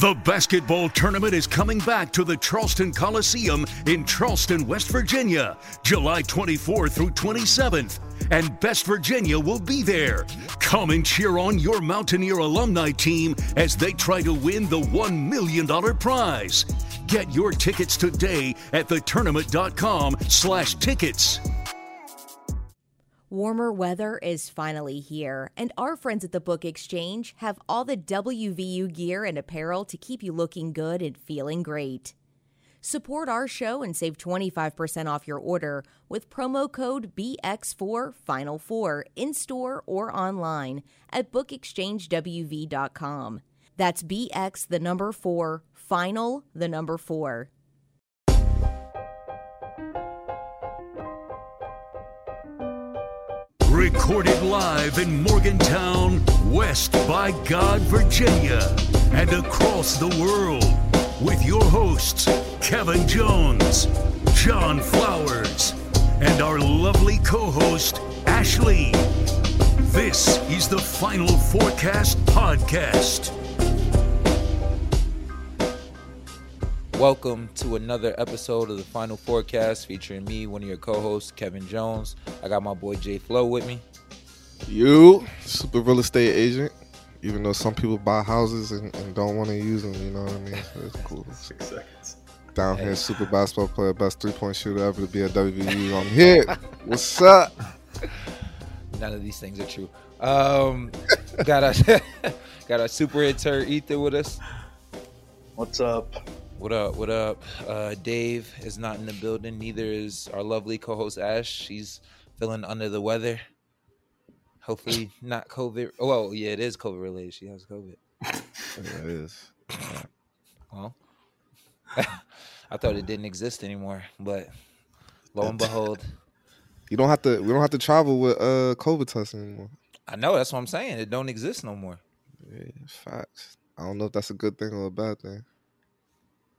The basketball tournament is coming back to the Charleston Coliseum in Charleston, West Virginia, July 24 through 27th. And Best Virginia will be there. Come and cheer on your Mountaineer alumni team as they try to win the $1 million prize. Get your tickets today at thetournament.com slash tickets. Warmer weather is finally here, and our friends at the Book Exchange have all the WVU gear and apparel to keep you looking good and feeling great. Support our show and save 25% off your order with promo code BX4 Final 4 in store or online at bookexchangewv.com. That's BX the number 4 Final the number 4. Recorded live in Morgantown, West by God, Virginia, and across the world with your hosts, Kevin Jones, John Flowers, and our lovely co host, Ashley. This is the Final Fourcast Podcast. Welcome to another episode of the Final Fourcast featuring me, one of your co-hosts, Kevin Jones. I got my boy Jay Flow with me. You, super real estate agent. Even though some people buy houses and, and don't want to use them, you know what I mean? So it's cool. Six seconds. Down here, super basketball player, best three point shooter ever to be at WVU. I'm here. What's up? None of these things are true. Um, got a got a super intern Ethan with us. What's up? What up? What up? Uh, Dave is not in the building. Neither is our lovely co-host Ash. She's feeling under the weather. Hopefully not COVID. Oh, well, yeah, it is COVID related. She has COVID. Yeah, it is. Well, I thought it didn't exist anymore, but lo and behold, You don't have to. We don't have to travel with uh COVID tests anymore. I know that's what I'm saying. It don't exist no more. Yeah, facts. I don't know if that's a good thing or a bad thing.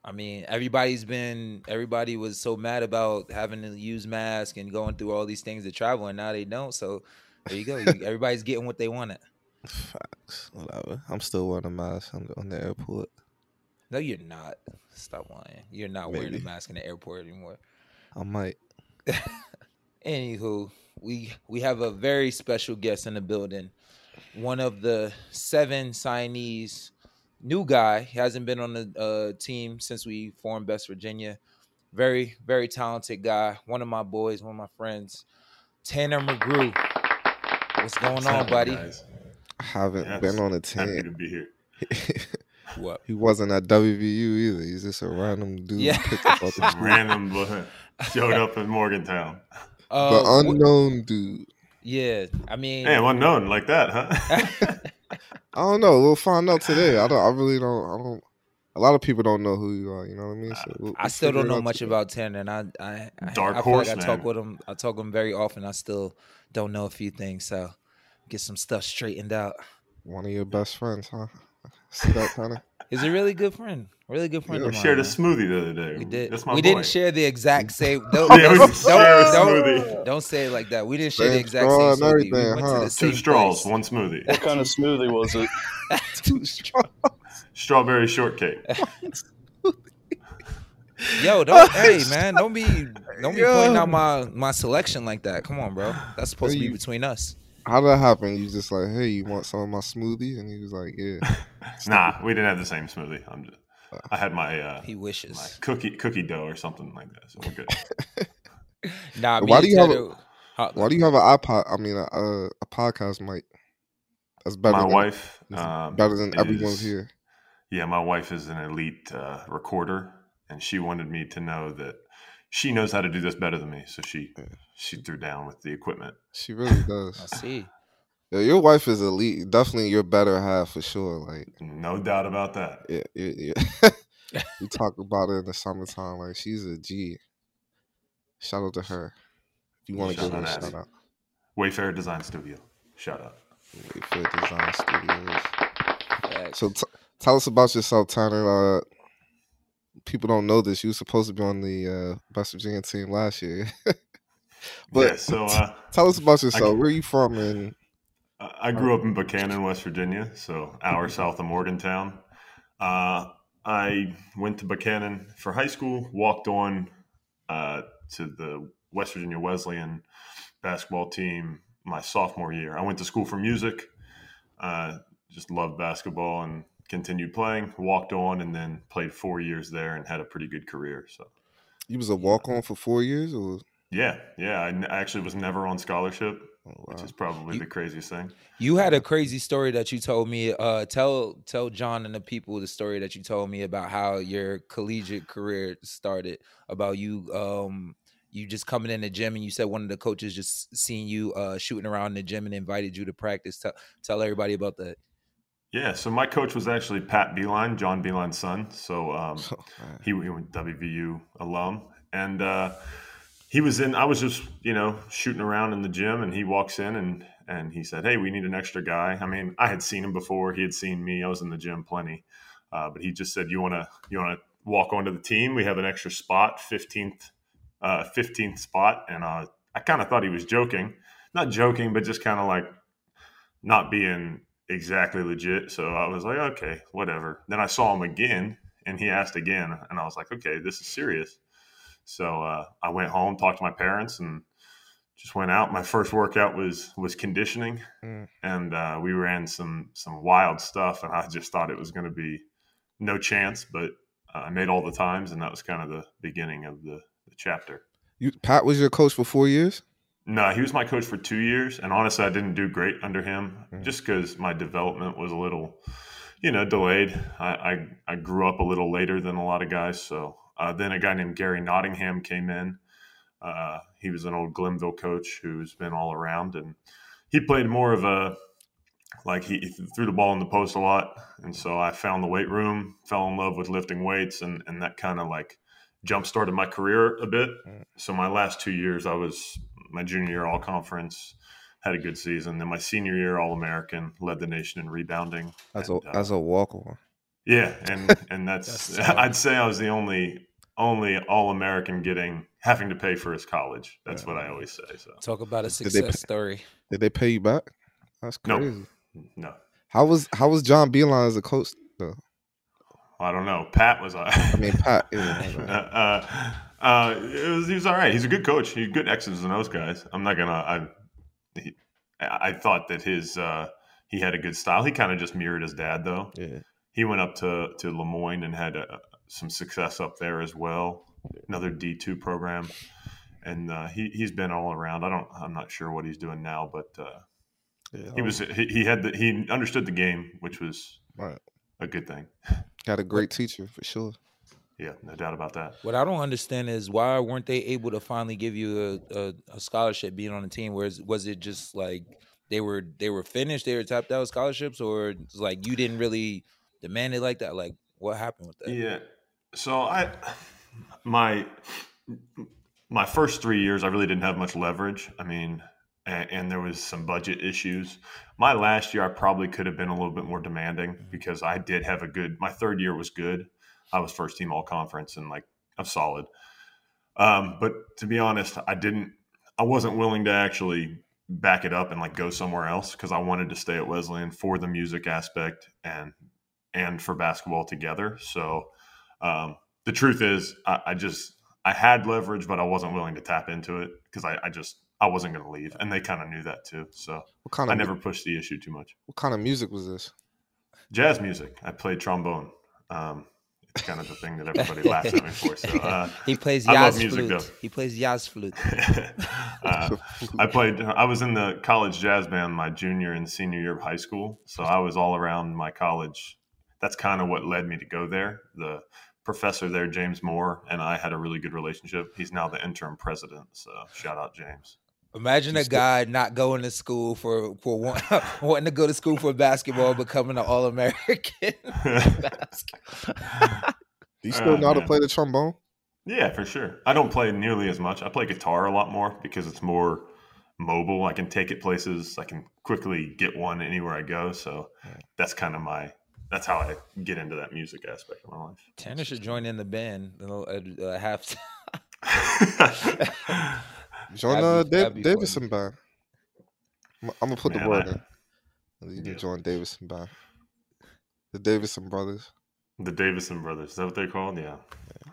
I mean, everybody's been everybody was so mad about having to use mask and going through all these things to travel, and now they don't. So there you go. Everybody's getting what they wanted. Facts. Whatever. I'm still wearing a mask the, on the airport. No, you're not. Stop lying. You're not wearing a mask in the airport anymore. I might. Anywho, we we have a very special guest in the building. One of the seven signees, new guy. He hasn't been on the uh, team since we formed Best Virginia. Very very talented guy. One of my boys, one of my friends, Tanner McGrew. What's going on, buddy? guys? I haven't Yes, been on a Happy to team. be here. What? he wasn't at WVU either. He's just a random dude. Yeah. picked up the. Random but showed up in Morgantown. the Uh, wh- unknown dude. yeah, I mean, Damn, unknown like that, huh? I don't know. We'll find out today. I don't. I really don't. I don't. A lot of people don't know who you are. You know what I mean? So we'll, I we'll still don't know much today. about Tanner, and I, I, I Dark I feel horse, like I talk with him. I talk with him very often. I still don't know a few things, so get some stuff straightened out. one of your best friends, huh? See that kind of. He's a really good friend, really good friend Yeah, of we mine. shared a smoothie the other day. We did. That's my we boy. didn't share the exact same. Don't, Yeah, we don't, didn't share a don't, don't say it like that. We didn't share the exact same and smoothie. We went huh? to the same Two straws, place. one smoothie. What kind of smoothie was it? Too strong. Strawberry shortcake. Yo, don't hey man, don't be don't be Yo. pointing out my my selection like that. Come on, bro. That's supposed to be You- between us. How did that happen? You just like, hey, you want some of my smoothie? And he was like, yeah. Nah, we didn't have the same smoothie. I'm just, I had my uh, He my wishes. cookie cookie dough or something like that. So we're good. Nah, Why do you have a- Tanner- Huh, Why do you have an iPod? I mean, a, a, a podcast mic. That's better. my than, wife, um, better than everyone's is- here. Yeah, my wife is an elite uh, recorder, and she wanted me to know that she knows how to do this better than me. So she she threw down with the equipment. She really does. I see. Yo, your wife is elite. Definitely your better half for sure. Like, No doubt about that. yeah, yeah, yeah. we talk about her in the summertime. Like, she's a G. Shout out to her. If you want to Shout give her a out. shout out. Wayfair Design Studio. Shout out. Wayfair Design Studios. Facts. So t- tell us about yourself, Tanner. Uh, people don't know this. You were supposed to be on the uh, Best Virginia team last year. but yeah, so uh, tell us about yourself. can- Where are you from? And I grew up in Buckhannon, West Virginia, so hour south of Morgantown. Uh, I went to Buckhannon for high school, walked on uh, to the West Virginia Wesleyan basketball team my sophomore year. I went to school for music, uh, just loved basketball and continued playing, walked on, and then played four years there and had a pretty good career. So You was a walk on for four years, or yeah, yeah, I n- actually was never on scholarship, oh, which is probably You- the craziest thing. You had a crazy story that you told me. Uh, tell tell John and the people the story that you told me about how your collegiate career started. About you, um, you just coming in the gym and you said one of the coaches just seen you uh, shooting around in the gym and invited you to practice. Tell tell everybody about that. Yeah, so my coach was actually Pat Beilein, John Beilein's son. So um, Oh, he, he went WVU alum, and uh, he was in. I was just you know shooting around in the gym, and he walks in and and he said, "Hey, we need an extra guy." I mean, I had seen him before; he had seen me. I was in the gym plenty, uh, but he just said, "You want to you want to walk onto the team? We have an extra spot, fifteenth, uh, fifteenth spot." And uh, I kind of thought he was joking, not joking, but just kind of like not being exactly legit. So I was like, okay, whatever. Then I saw him again and he asked again. And I was like, okay, this is serious. So uh, I went home, talked to my parents, and just went out. My first workout was was conditioning, Mm. and uh, we ran some some wild stuff. And I just thought it was going to be no chance, but uh, I made all the times, and that was kind of the beginning of the, the chapter. You Pat was your coach for four years. No, he was my coach for two years, and honestly, I didn't do great under him Mm. just because my development was a little, you know, delayed. I, I I grew up a little later than a lot of guys, so uh, then a guy named Gary Nottingham came in. Uh, he was an old Glenville coach who's been all around, and he played more of a like he, he threw the ball in the post a lot, and so I found the weight room, fell in love with lifting weights, and and that kind of like jump started my career a bit. Mm. So my last two years, I was my junior year all conference, had a good season. Then my senior year all American, led the nation in rebounding. As And, a uh, as a walk on. yeah, and and that's, That's. I'd say I was the only only all American getting having to pay for his college. That's what I always say. So Talk about a Did they success pay- story. Did they pay you back? That's No. crazy. no, How was how was John Beilein as a coach though? I don't know. Pat was. I mean Pat. Yeah, my uh, uh, it was, he was all right. He's a good coach. He's good X's and O's guys. I'm not gonna. I he, I thought that his uh, he had a good style. He kind of just mirrored his dad though. yeah. He went up to to Le Moyne and had uh, some success up there as well. Another D two program, and uh, he he's been all around. I don't. I'm not sure what he's doing now, but uh, yeah. he was he, he had the, he understood the game, which was right. a good thing. Got a great teacher for sure. Yeah, no doubt about that. What I don't understand is why weren't they able to finally give you a, a, a scholarship being on the team? Whereas was it just like they were they were finished, they were tapped out scholarships, or it's like you didn't really demand it like that? Like what happened with that? Yeah. So I my my first three years I really didn't have much leverage. I mean, and, and there was some budget issues. My last year I probably could have been a little bit more demanding because I did have a good. My third year was good. I was first team all conference and like I'm solid. Um, but to be honest, I didn't. I wasn't willing to actually back it up and like go somewhere else because I wanted to stay at Wesleyan for the music aspect and and for basketball together. So um, the truth is, I, I just I had leverage, but I wasn't willing to tap into it because I, I just I wasn't going to leave, and they kind of knew that too. So What kind of I never pushed the issue too much. what kind of music was this? Jazz music. I played trombone. Um, it's kind of the thing that everybody laughs at me for. So uh, he plays jazz music, flute. though. He plays jazz flute. uh, I played. I was in the college jazz band my junior and senior year of high school, so I was all around my college. That's kind of what led me to go there. The professor there, James Moore, and I had a really good relationship. He's now the interim president, so shout out James. Imagine a You still- guy not going to school for for one, wanting to go to school for basketball, becoming an All American. Do you still Oh, know how to play the trombone? Yeah, for sure. I don't play nearly as much. I play guitar a lot more because it's more mobile. I can take it places. I can quickly get one anywhere I go. So that's kind of my. That's how I get into that music aspect of my life. Tanner should join in the band. You know, at, uh, half. Join That'd uh, be- Dave, that'd be Davison band. I'm, I'm gonna put the word I- in. You can Yeah. join Davison band. The Davidson brothers. The Davidson brothers. Is that what they're called? Yeah.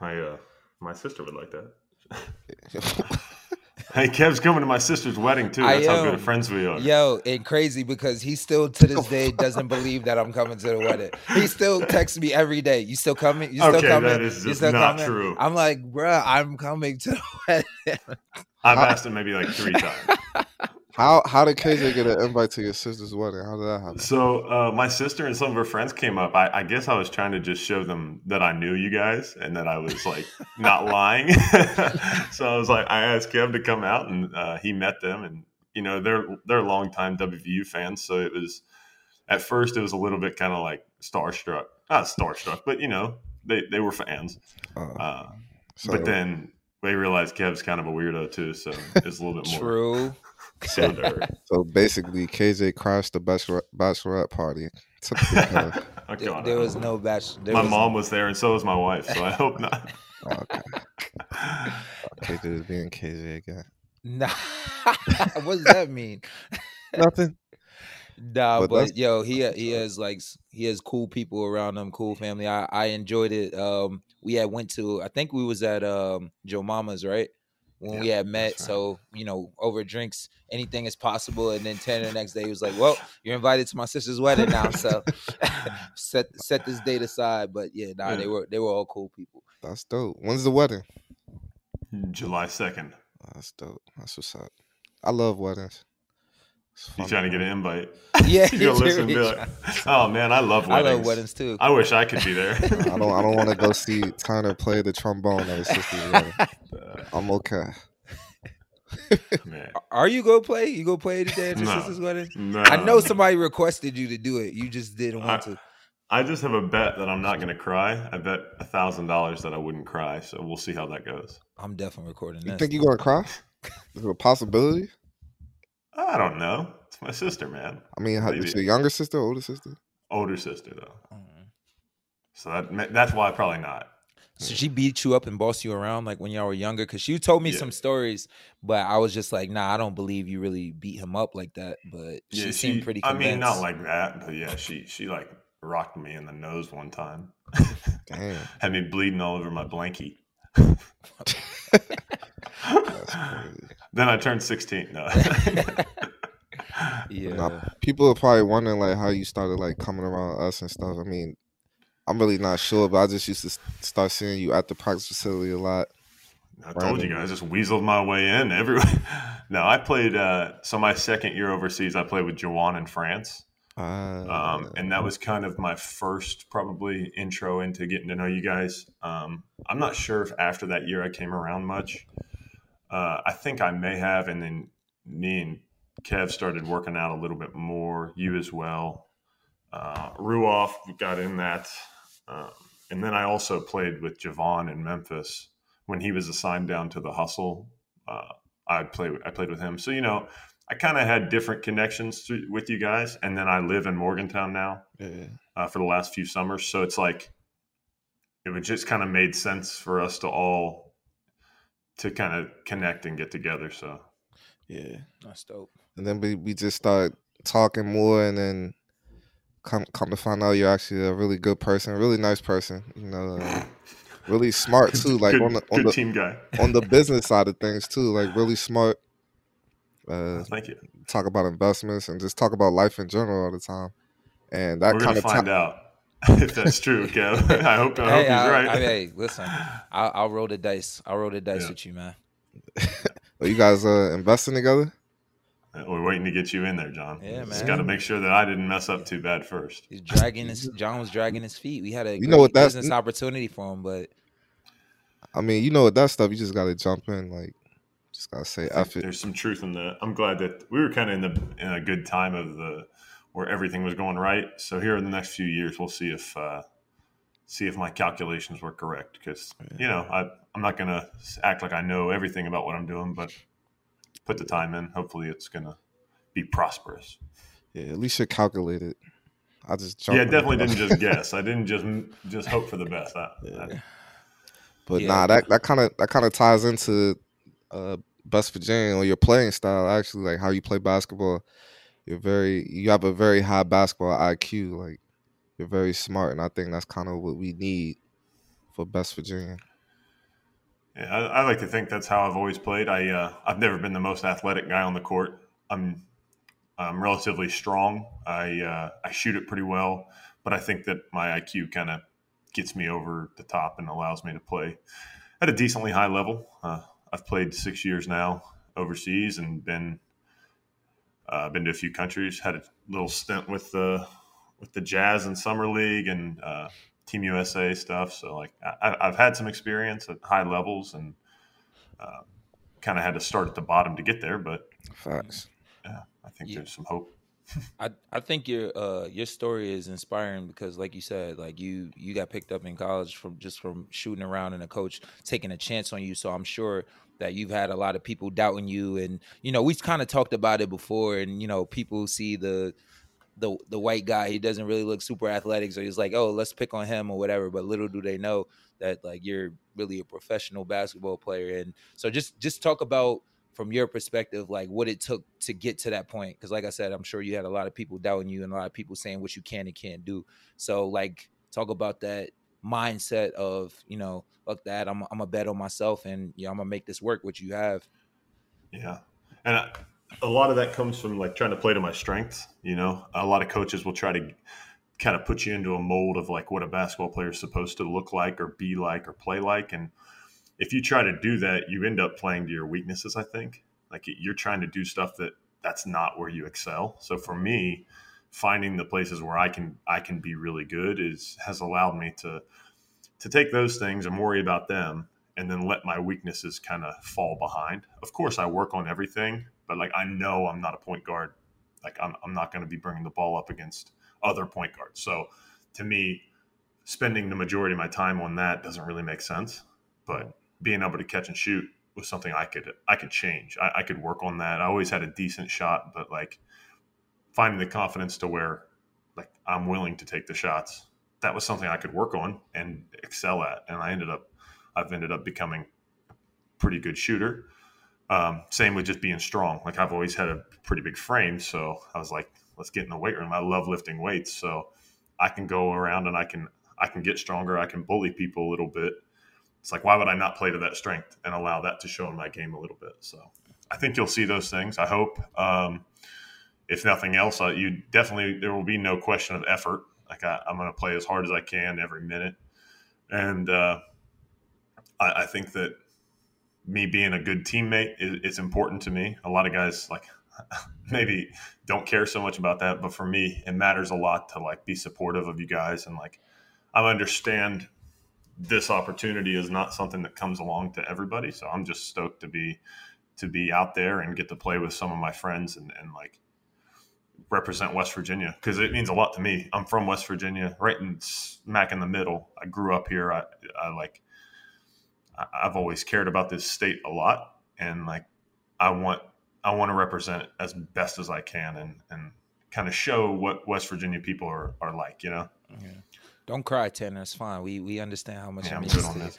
My uh, my sister would like that. hey, Kev's coming to my sister's wedding too. That's how good of friends we are. Yo, and crazy because he still to this day doesn't believe that I'm coming to the wedding. He still texts me every day. You still coming? You still Okay, coming? that is you just still not coming? true. I'm like, bruh, I'm coming to the wedding. I've asked him maybe like three times. How how did KJ get an invite to your sister's wedding? How did that happen? So uh, my sister and some of her friends came up. I, I guess I was trying to just show them that I knew you guys and that I was like not lying. so I was like, I asked Kev to come out, and uh, he met them, and you know they're they're longtime WVU fans, so it was at first it was a little bit kind of like starstruck, not starstruck, but you know they they were fans. Uh, Uh, so, but then they realized Kev's kind of a weirdo too, so it's a little bit more. True. So basically, KJ crashed the bachelorette, bachelorette party. Took the oh, There, God, there I was hope no batch. not. There My was, mom was there, and so was my wife. So I hope not. Oh, okay. KJ is being KJ again. Nah. what does that mean? Nothing. Nah, But but, yo, he he has like he has cool people around him, cool family. I I enjoyed it. Um, we had went to I think we was at um Joe Mama's right when we had met. right. So you know, over drinks, anything is possible. And then ten the next day, he was like, "Well, you're invited to my sister's wedding now, so set set this date aside." But yeah, nah, they were they were all cool people. That's dope. When's the wedding? July second. That's dope. That's what's up. I love weddings. It's You fun. trying to get an invite? Yeah, you gonna listen and be really like, "Oh man, I love weddings. I love weddings too. I wish I could be there." I don't. I don't want to go see Turner play the trombone at his sister's wedding. I'm okay. man, Are you gonna play? You gonna play any day at your No. sister's wedding? no. I know somebody requested you to do it. You just didn't want I- to. I just have a bet that I'm not going to cry. I bet a thousand dollars that I wouldn't cry. So we'll see how that goes. I'm definitely recording You this. think you're gonna cry? Is it a possibility? I don't know. It's my sister, man. I mean, how, Maybe. it's your younger sister, older sister? Older sister though. Mm. So that that's why probably not. So she beat you up and bossed you around like when y'all were younger? Because she told me Yeah. some stories, but I was just like, nah, I don't believe you really beat him up like that. But she Yeah, seemed pretty I mean, not like that, but yeah, she she like rocked me in the nose one time. Damn, Had me bleeding all over my blankie. Then I turned 16. No. yeah. Nah, people are probably wondering like how you started like coming around us and stuff. I mean, I'm really not sure, but I just used to start seeing you at the practice facility a lot. I told you guys, I just weaseled my way in everywhere. no, I played. Uh, so my second year overseas, I played with Jawan in France, Uh, um, and that was kind of my first probably intro into getting to know you guys. Um, I'm not sure if after that year I came around much. Uh, I think I may have, and then me and Kev started working out a little bit more. You as well. Uh, Ruoff got in that, um, and then I also played with Javon in Memphis when he was assigned down to the hustle. Uh, I played I played with him, so you know I kind of had different connections through, with you guys, and then I live in Morgantown now yeah. uh, for the last few summers. So it's like it would just kind of made sense for us to all to kind of connect and get together. So yeah. That's dope. And then we, we just start talking more, and then come come to find out you're actually a really good person, really nice person. You know, uh, really smart too. Like good, on the on the team guy. on the business side of things too. Like really smart. Uh, Thank you. talk about investments and just talk about life in general all the time. And that We're kind of find time. out if that's true, Kev. I hope, I hope he's I, right. I, hey, listen, I, I'll roll the dice. I'll roll the dice Yeah. with you, man. Are you guys uh, investing together? We're waiting to get you in there, John. Yeah, Just man. got to make sure that I didn't mess up too bad first. He's dragging his. John was dragging his feet. We had a You great know what that's- business opportunity for him, but I mean, you know what that stuff. You just got to jump in. Like, just gotta say I F think it. There's some truth in that. I'm glad that we were kind of in the in a good time of the where everything was going right. So here in the next few years, we'll see if uh, see if my calculations were correct. Because you know, I I'm not gonna act like I know everything about what I'm doing, but put the time in. Hopefully, it's gonna be prosperous. Yeah, at least you're calculated. I just yeah, I definitely didn't just guess. I didn't just just hope for the best. I, I- But Yeah. nah, that that kind of that kind of ties into uh, West Virginia or your playing style. Actually, like how you play basketball. You're very you have a very high basketball IQ. Like you're very smart, and I think that's kind of what we need for Best Virginia. Yeah, I, I like to think that's how I've always played. I uh, I've never been the most athletic guy on the court. I'm I'm relatively strong. I uh, I shoot it pretty well, but I think that my IQ kind of gets me over the top and allows me to play at a decently high level. Uh, I've played six years now overseas and been uh, been to a few countries. Had a little stint with the with the Jazz and Summer League and uh, Team USA stuff. So like I, have had some experience at high levels and uh, kind of had to start at the bottom to get there. But facts. Yeah, I think yeah. there's some hope. I, I think your uh your story is inspiring because like you said like you you got picked up in college from just from shooting around and a coach taking a chance on you. So I'm sure that you've had a lot of people doubting you and you know we've kind of talked about it before and you know people see the the the white guy he doesn't really look super athletic. So he's like oh let's pick on him or whatever but little do they know that like you're really a professional basketball player. And so just just talk about from your perspective like what it took to get to that point because like i said i'm sure you had a lot of people doubting you and a lot of people saying what you can and can't do so like talk about that mindset of you know look that i'm, I'm a bet on myself and you know, i'm gonna make this work what you have yeah and I, a lot of that comes from like trying to play to my strengths. You know, a lot of coaches will try to kind of put you into a mold of like what a basketball player is supposed to look like or be like or play like. And if you try to do that, you end up playing to your weaknesses. I think like you're trying to do stuff that that's not where you excel. So for me, finding the places where I can I can be really good is has allowed me to to take those things and worry about them and then let my weaknesses kind of fall behind. Of course, I work on everything, but like I know I'm not a point guard. Like I'm, I'm not going to be bringing the ball up against other point guards. So to me, spending the majority of my time on that doesn't really make sense. But being able to catch and shoot was something I could I could change. I, I could work on that. I always had a decent shot, but like finding the confidence to where like I'm willing to take the shots. That was something I could work on and excel at. And I ended up I've ended up becoming a pretty good shooter. Um, same with just being strong. Like I've always had a pretty big frame, so I was like, let's get in the weight room. I love lifting weights, so I can go around and I can I can get stronger. I can bully people a little bit. It's like why would I not play to that strength and allow that to show in my game a little bit? So I think you'll see those things. I hope. Um, if nothing else, uh, you definitely there will be no question of effort. Like I, am going to play as hard as I can every minute, and uh, I, I think that me being a good teammate is, important to me. A lot of guys like maybe don't care so much about that, but for me, it matters a lot to like be supportive of you guys and like I understand this opportunity is not something that comes along to everybody. So I'm just stoked to be to be out there and get to play with some of my friends and, and like represent West Virginia because it means a lot to me. I'm from West Virginia, right in smack in the middle. I grew up here. I, I like I've always cared about this state a lot, and like I want I want to represent as best as I can, and and kind of show what West Virginia people are are like, you know. Yeah. Don't cry, Tanner. It's fine. We we understand how much yeah, I'm good on this.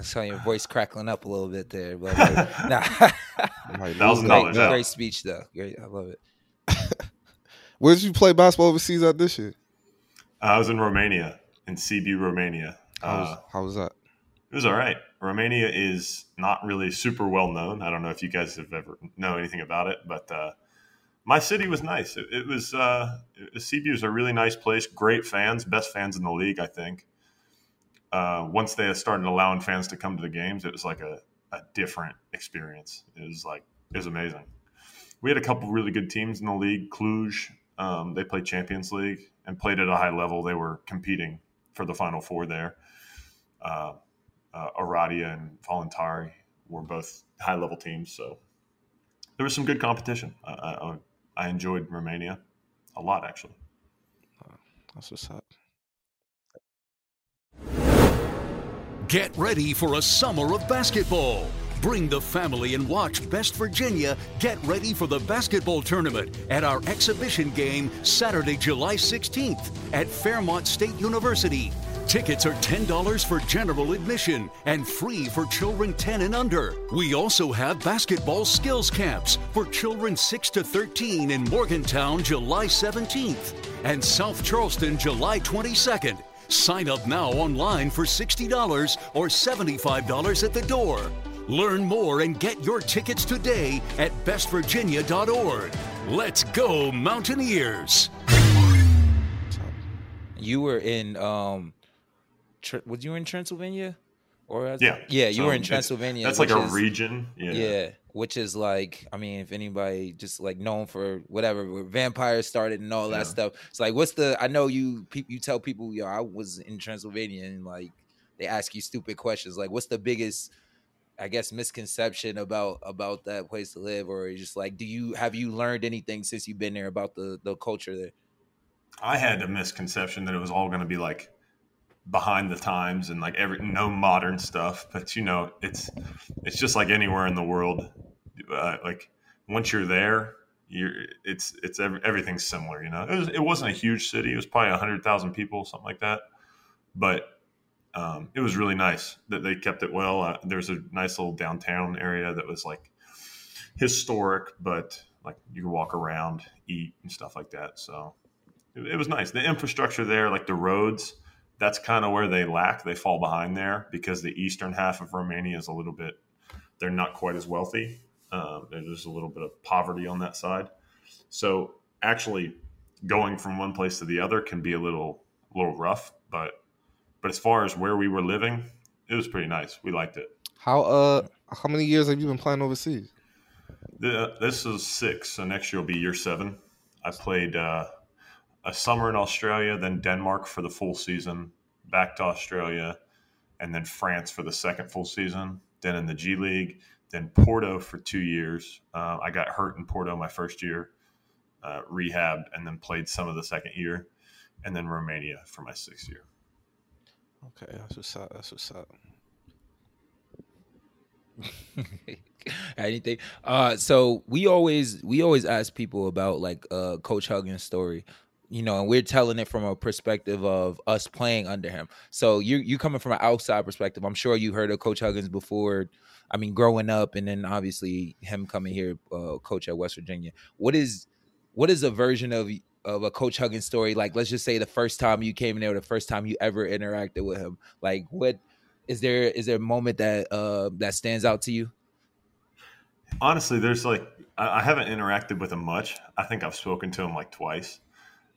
saw your voice crackling up a little bit there, but like, nah. Thousand dollars. Great, great speech though. Great, I love it. Where did you play basketball overseas at this year? I was in Romania, in Sibiu, Romania. How was, uh, how was that? It was all right. Romania is not really super well known. I don't know if you guys have ever know anything about it, but uh, my city was nice. It, it was uh, Sibiu is a really nice place. Great fans, best fans in the league, I think. Uh, once they started allowing fans to come to the games, it was like a, a different experience. It was like it was amazing. We had a couple really good teams in the league. Cluj, um, they played Champions League and played at a high level. They were competing for the Final Four there. Uh, uh, Oradea and Voluntari were both high level teams. So there was some good competition. I, I, I enjoyed Romania a lot, actually. That's what's up. Get ready for a summer of basketball. Bring the family and watch Best Virginia get ready for the basketball tournament at our exhibition game Saturday, July 16th at Fairmont State University. Tickets are $10 for general admission and free for children 10 and under. We also have basketball skills camps for children 6 to 13 in Morgantown July 17th. and South Charleston July 22nd. Sign up now online for $60 or $75 at the door. Learn more and get your tickets today at bestvirginia.org. Let's go, Mountaineers! You were in um, was you in Transylvania? Or as, Yeah. yeah, you So were in Transylvania. That's like a is- region. Yeah. Yeah, which is like, I mean, if anybody just like known for whatever where vampires started and all that Yeah. stuff. It's like, what's the? I know you. You tell people, yo, I was in Transylvania, and like they ask you stupid questions, like, what's the biggest? I guess misconception about about that place to live, or just like, do you have you learned anything since you've been there about the the culture there? I had a misconception that it was all going to be like behind the times and like every no modern stuff, but you know, it's it's just like anywhere in the world. Uh, like once you're there, you're it's it's ev- everything's similar. You know, it was it wasn't a huge city. It was probably hundred thousand people, something like that. But um, it was really nice that they kept it well. Uh, there's a nice little downtown area that was like historic, but like you could walk around, eat, and stuff like that. So it, it was nice. The infrastructure there, like the roads, that's kind of where they lack. They fall behind there because the eastern half of Romania is a little bit. They're not quite as wealthy. Um, there's a little bit of poverty on that side. So actually, going from one place to the other can be a little, little rough. But but as far as where we were living, it was pretty nice. We liked it. How uh how many years have you been playing overseas? The, this is six, so next year will be year seven. I played uh, a summer in Australia, then Denmark for the full season, back to Australia, and then France for the second full season. Then in the G League, then Porto for two years. Uh, I got hurt in Porto my first year, uh, rehabbed, and then played some of the second year, and then Romania for my sixth year. Okay, that's what's up. That's what's up. anything uh so we always we always ask people about like uh coach huggins story you know and we're telling it from a perspective of us playing under him. So you you coming from an outside perspective i'm sure you heard of coach huggins before. I mean growing up and then obviously him coming here uh coach at west virginia. What is what is a version of of a coach huggins story? Like let's just say the first time you came in there the first time you ever interacted with him. Like what is there is there a moment that uh that stands out to you? Honestly, there's like I haven't interacted with him much. I think I've spoken to him like twice,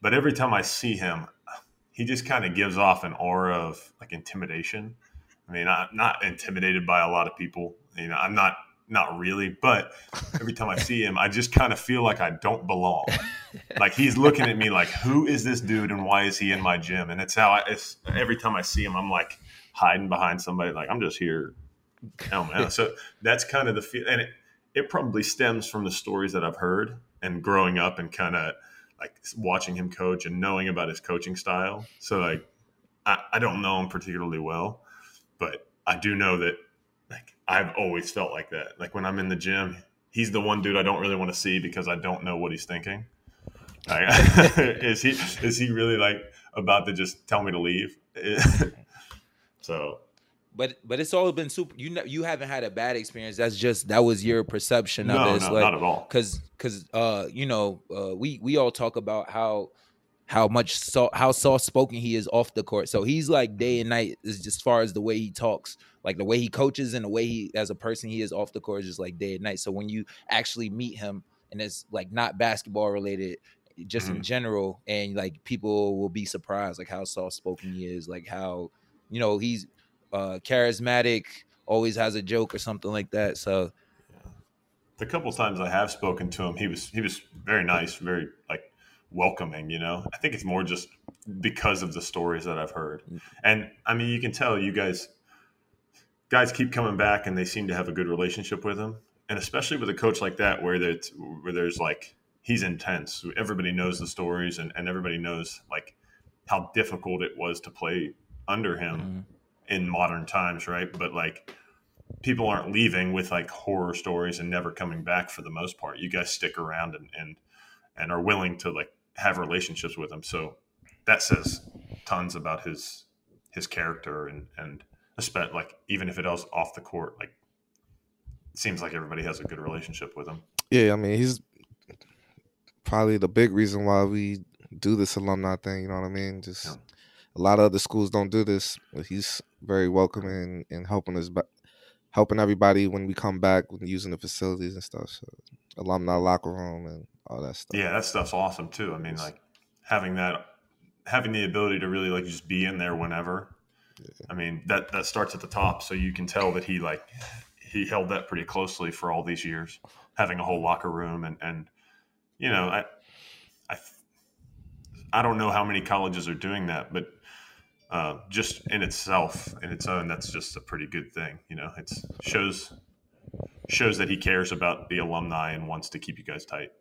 but every time I see him, he just kind of gives off an aura of like intimidation. I mean, I'm not intimidated by a lot of people. You know, I'm not not really, but every time I see him, I just kind of feel like I don't belong. like he's looking at me like, who is this dude and why is he in my gym? And it's how I, it's every time I see him, I'm like hiding behind somebody, like I'm just here. Oh man, so that's kind of the feel, and it, it probably stems from the stories that I've heard and growing up and kind of like watching him coach and knowing about his coaching style. So like, I, I don't know him particularly well, but I do know that like I've always felt like that. Like when I'm in the gym, he's the one dude I don't really want to see because I don't know what he's thinking. Like, is he is he really like about to just tell me to leave? so But but it's all been super. You know, you haven't had a bad experience. That's just that was your perception of no, it. It's no, like, not at all. Cause cause uh you know uh we we all talk about how how much so, how soft spoken he is off the court. So he's like day and night is just as far as the way he talks, like the way he coaches and the way he as a person he is off the court is just like day and night. So when you actually meet him and it's like not basketball related, just in Mhm. general, and like people will be surprised like how soft spoken he is, like how you know he's uh charismatic, always has a joke or something like that. So the couple times I have spoken to him, he was he was very nice, very like welcoming. You know, I think it's more just because of the stories that I've heard, and I mean, you can tell you guys guys keep coming back, and they seem to have a good relationship with him, and especially with a coach like that, where there's where there's like he's intense. Everybody knows the stories, and and everybody knows like how difficult it was to play under him mhm. In modern times, right? But like people aren't leaving with like horror stories and never coming back for the most part. You guys stick around and and, and are willing to like have relationships with him. So that says tons about his his character and and especially like even if it it is off the court, like it seems like everybody has a good relationship with him. Yeah, I mean he's probably the big reason why we do this alumni thing. You know what I mean? Just Yeah. a lot of other schools don't do this, but he's very welcoming and helping us, ba- helping everybody when we come back when using the facilities and stuff. So alumni locker room and all that stuff. Yeah, that stuff's awesome too. I mean, like having that, having the ability to really like just be in there whenever. I mean, that that starts at the top, so you can tell that he like he held that pretty closely for all these years, having a whole locker room and and you know, I I I don't know how many colleges are doing that, but uh, just in itself, in its own, that's just a pretty good thing. You know, it shows shows that he cares about the alumni and wants to keep you guys tight.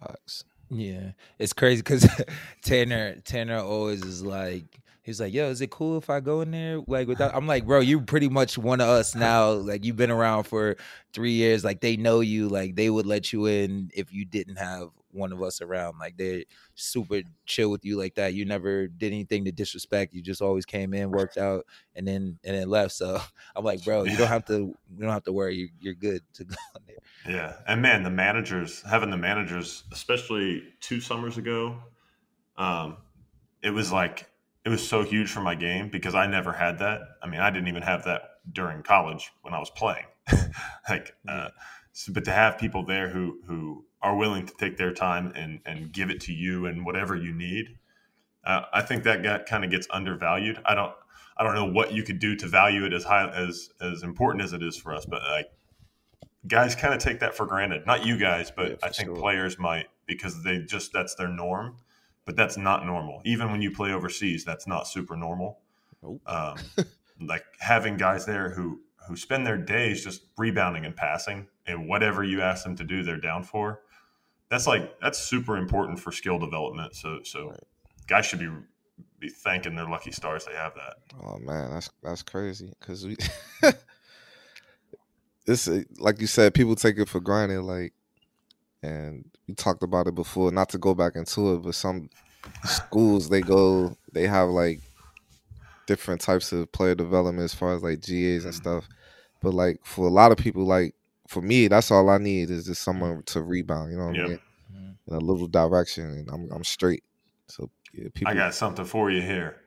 Facts. Yeah, it's crazy because Tanner Tanner always is like he's like, "Yo, is it cool if I go in there?" Like without, I'm like, "Bro, you're pretty much one of us now. Like you've been around for three years. Like they know you. Like they would let you in if you didn't have one of us around. Like they're super chill with you like that. You never did anything to disrespect. You just always came in, worked out, and then and then left. So I'm like, bro, you don't have to. You don't have to worry. You're, you're good to go there. Yeah, and man, the managers having the managers, especially two summers ago, um, it was like it was so huge for my game because I never had that. I mean, I didn't even have that during college when I was playing. like, uh, so, but to have people there who who are willing to take their time and and give it to you and whatever you need, uh, I think that got kind of gets undervalued. I don't I don't know what you could do to value it as high as as important as it is for us, but like guys kind of take that for granted. Not you guys, but Yeah, I think sure. players might because they just that's their norm. But that's not normal. Even when you play overseas, that's not super normal. Nope. Um, like having guys there who who spend their days just rebounding and passing, and whatever you ask them to do, they're down for. That's like that's super important for skill development. So so guys should be be thanking their lucky stars they have that. Oh man, that's that's crazy. Cause we, this uh, like you said, people take it for granted. Like, and we talked about it before. Not to go back into it, but some schools they go, they have like different types of player development as far as like GAs and stuff. But like for a lot of people, like for me, that's all I need is just mm. someone to rebound. You know what Yep. I mean? Mm. In a little direction, and I'm I'm straight. So yeah, people. I got something for you here.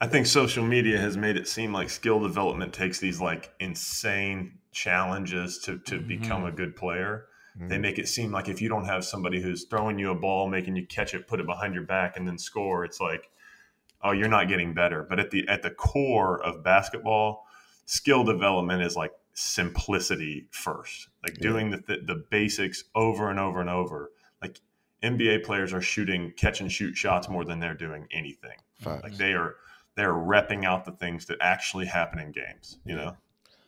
I think social media has made it seem like skill development takes these like insane challenges to to become a mm-hmm. good player. They mm-hmm. make it seem like if you don't have somebody who's throwing you a ball, making you catch it, put it behind your back, and then score, it's like, oh, you're not getting better. But at the at the core of basketball, skill development is like simplicity first, like Yeah. doing the, the the basics over and over and over. Like NBA players are shooting catch and shoot shots more than they're doing anything. Facts. Like they are they're repping out the things that actually happen in games. You know,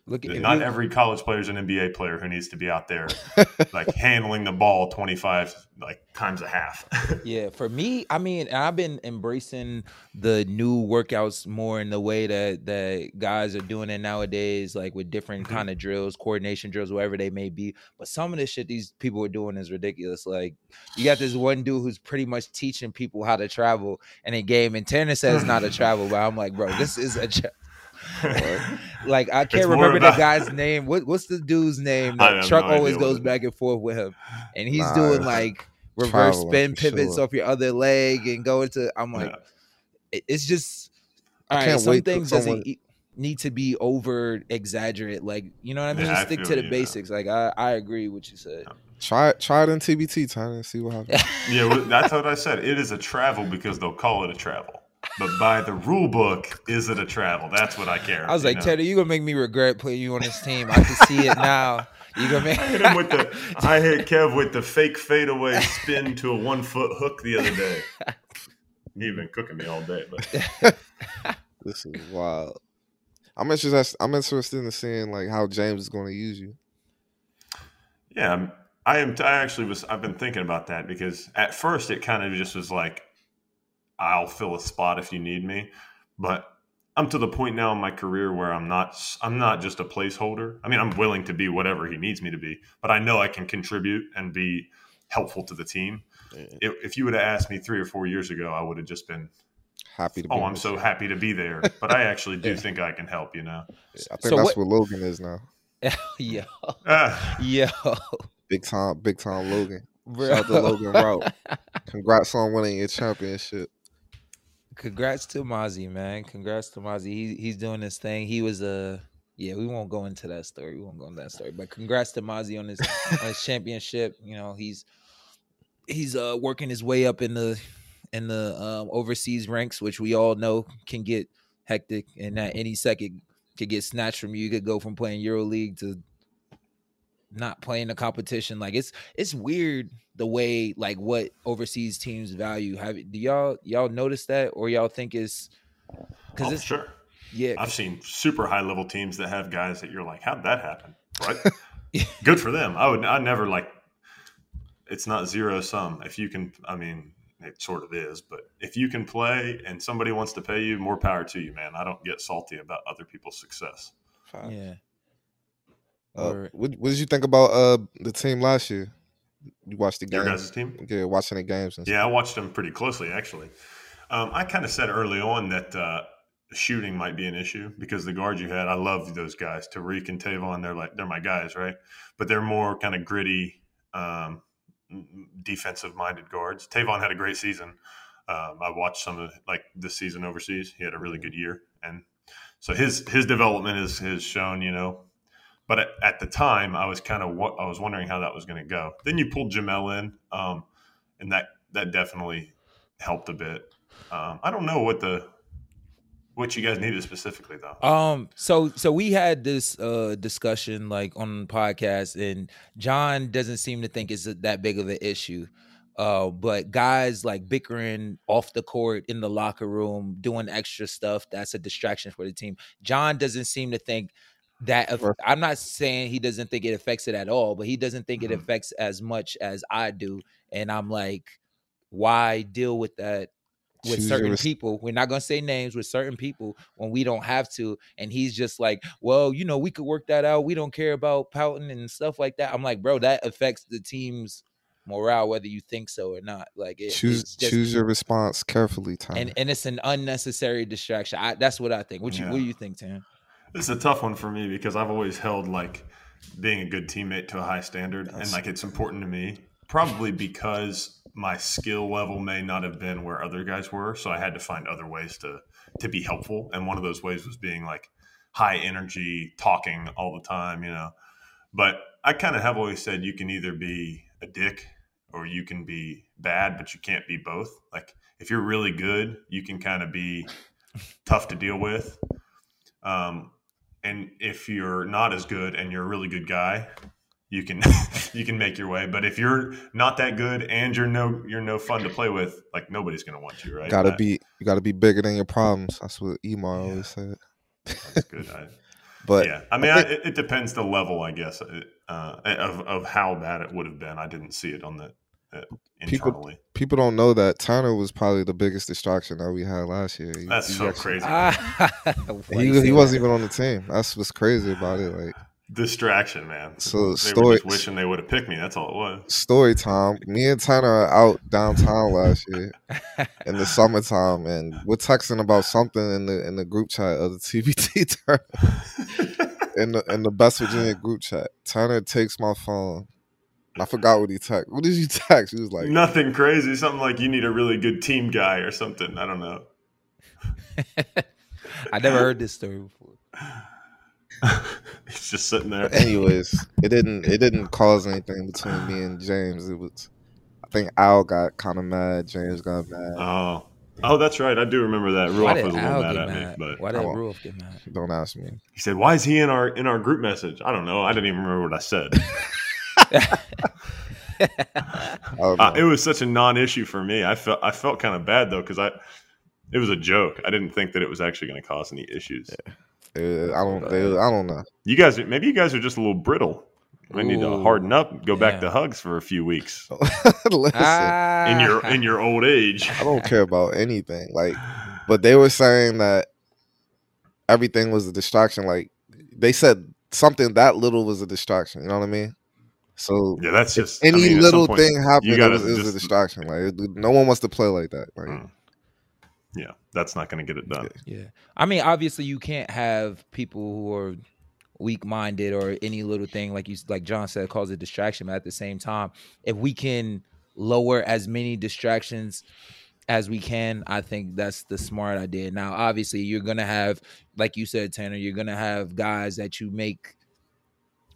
Look, not every college player is an NBA player who needs to be out there like handling the ball twenty five like times a half. Yeah, for me, I mean, I've been embracing the new workouts more in the way that that guys are doing it nowadays, like with different Mhm. kind of drills, coordination drills, whatever they may be. But some of the shit these people are doing is ridiculous. Like you got this one dude who's pretty much teaching people how to travel in a game, and Tanner says it's not a travel, but I'm like, bro, this is a. Tra- like I can't remember about- the guy's name. What what's the dude's name? I Truck no always goes back and forth with him, and he's Nah, doing like reverse spin pivots sure. off your other leg and go into. I'm like, Yeah. it's just. I All right, can't some wait till things someone- doesn't e- need to be over exaggerate. Like you know what I mean. Yeah, I Stick to the you, man. basics. Like I, I agree with what you said. Try it, try it in TBT, Tyler, and see what happens. yeah, that's what I said. It is a travel because they'll call it a travel. But by the rule book, is it a travel? That's what I care. I was like, know? Teddy, you gonna make me regret putting you on this team. I can see it now. You gonna make I hit him with the I hit Kev with the fake fadeaway spin to a one foot hook the other day. He been cooking me all day, but This is wild. I'm interested. I'm interested in seeing like how James is going to use you. yeah, I'm, I am. I actually was. I've been thinking about that because at first it kind of just was like, I'll fill a spot if you need me, but I'm to the point now in my career where I'm not. I'm not just a placeholder. I mean, I'm willing to be whatever he needs me to be, but I know I can contribute and be helpful to the team. If, if you would have asked me three or four years ago, I would have just been Happy to be. Oh, I'm so shit. happy to be there. But I actually do Yeah. think I can help, you know? I think So that's what- what, Logan is now. yo, Ah, yo. Big time, big time Logan. Bro. Shout out to Logan Routt. Congrats on winning your championship. Congrats to Mozzie, man. Congrats to Mozzie. He, he's doing this thing. He was a yeah. We won't go into that story. We won't go into that story. But congrats to Mozzie on his on his championship. You know he's he's uh working his way up in the in the um, overseas ranks, which we all know can get hectic, and at any second could get snatched from you. You could go from playing Euro League to not playing the competition. Like it's it's weird the way like what overseas teams value. Have do y'all y'all notice that or y'all think it's because oh, it's sure. Yeah, I've seen super high level teams that have guys that you're like, how'd that happen? Right? Good for them. I would. I never like. It's not zero sum. If you can, I mean, it sort of is, but if you can play and somebody wants to pay you, more power to you, man. I don't get salty about other people's success. Yeah. Uh, what, what, did you think about uh the team last year? You watched the game. Your guys' team? Yeah, watching the games. yeah, I watched them pretty closely actually. Um, I kind of said early on that uh, shooting might be an issue because the guards you had, I love those guys, Tarik and Tavon. They're like they're my guys, right? But they're more kind of gritty, um, defensive minded guards. Tavon had a great season. Um, I watched some of like this season overseas. He had a really good year, and so his his development has has shown you know but at, at the time, I was kind of what I was wondering how that was going to go. Then you pulled Jamel in, um, and that that definitely helped a bit. Um, I don't know what the what you guys needed specifically though. Um, so so we had this uh discussion like on the podcast, and John doesn't seem to think it's that big of an issue. Uh, but guys like bickering off the court in the locker room, doing extra stuff, that's a distraction for the team. John doesn't seem to think that I'm not saying he doesn't think it affects it at all, but he doesn't think mm-hmm. it affects as much as I do. And I'm like, why deal with that with Choose certain people? We're not gonna say names with certain people when we don't have to. And he's just like, well, you know, we could work that out. We don't care about pouting and stuff like that. I'm like, bro, that affects the team's morale, whether you think so or not. Like, it, choose just, choose your response carefully, Tom. And and it's an unnecessary distraction. I, that's what I think. What you yeah. what do you think, Tim? This is a tough one for me because I've always held like being a good teammate to a high standard, and like it's important to me. Probably because my skill level may not have been where other guys were, so I had to find other ways to to be helpful. And one of those ways was being like high energy, talking all the time, you know. But I kind of have always said you can either be a dick or you can be bad, but you can't be both. Like if you're really good, you can kind of be tough to deal with. Um, and if you're not as good and you're a really good guy you can you can make your way. But if you're not that good and you're no you're no fun to play with like nobody's gonna want you right? Gotta be you gotta be bigger than your problems. That's what emar yeah. always said. That's good. I, but yeah. I mean I think, I, it, depends the level i guess uh, of, of how bad it would have been. I didn't see it on the uh, People, people don't know that Turner was probably the biggest distraction that we had last year. He, That's so actually, crazy. he, he wasn't even on the team. That's what's crazy about it. Like distraction, man. So they story, were just wishing they would have picked me. That's all it was. Story time. Me and Turner are out downtown last year in the summertime, and we're texting about something in the in the group chat of the TBT Turner in the in the Best Virginia group chat. Turner takes my phone I forgot what he text. What did you text? He was like nothing crazy. Something like you need a really good team guy or something. I don't know. I never heard this story before. He's just sitting there. But anyways, it didn't it didn't cause anything between me and James. It was I think Al got kind of mad. James got mad. Oh. Oh, that's right. I do remember that. Ruoff was a little mad at mad? me, but why did Ruoff get mad? Don't ask me. He said, "Why is he in our in our group message?" I don't know. I didn't even remember what I said. Uh, it was such a non-issue for me. I felt I felt kind of bad though because I it was a joke. I didn't think that it was actually going to cause any issues. Yeah. Uh, I don't. They, I don't know. You guys, maybe you guys are just a little brittle. I need to harden up. Go yeah. back to hugs for a few weeks. Listen, ah. in your in your old age, I don't care about anything. Like, but they were saying that everything was a distraction. Like they said something that little was a distraction. You know what I mean? So yeah, that's just any I mean, little point, thing happening is, is a distraction. Like no one wants to play like that. Like, mm. yeah, that's not going to get it done. Yeah. yeah, I mean, obviously, you can't have people who are weak minded or any little thing like you like John said cause a distraction. But at the same time, if we can lower as many distractions as we can, I think that's the smart idea. Now, obviously, you're gonna have, like you said, Tanner, you're gonna have guys that you make